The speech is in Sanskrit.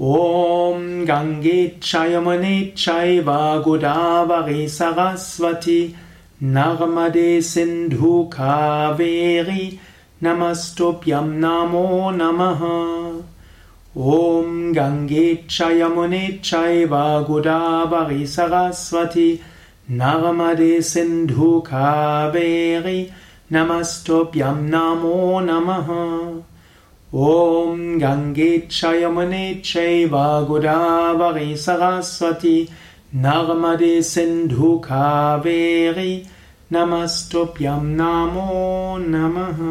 ॐ गङ्गे चयमुने चैव गोदावरि सरस्वती। नर्मदे सिन्धु कावेरि। नमस्तुभ्यं नमो नमः। ॐ गङ्गे चैव गोदावरि सरस्वती। नर्मदे सिन्धु कावेरि। नमस्तुभ्यं नमो नमः ॐ गङ्गे चयमुने चैव गोदावरि सरस्वती नर्मदे सिन्धु कावेरि नमस्तुभ्यं नमो नमः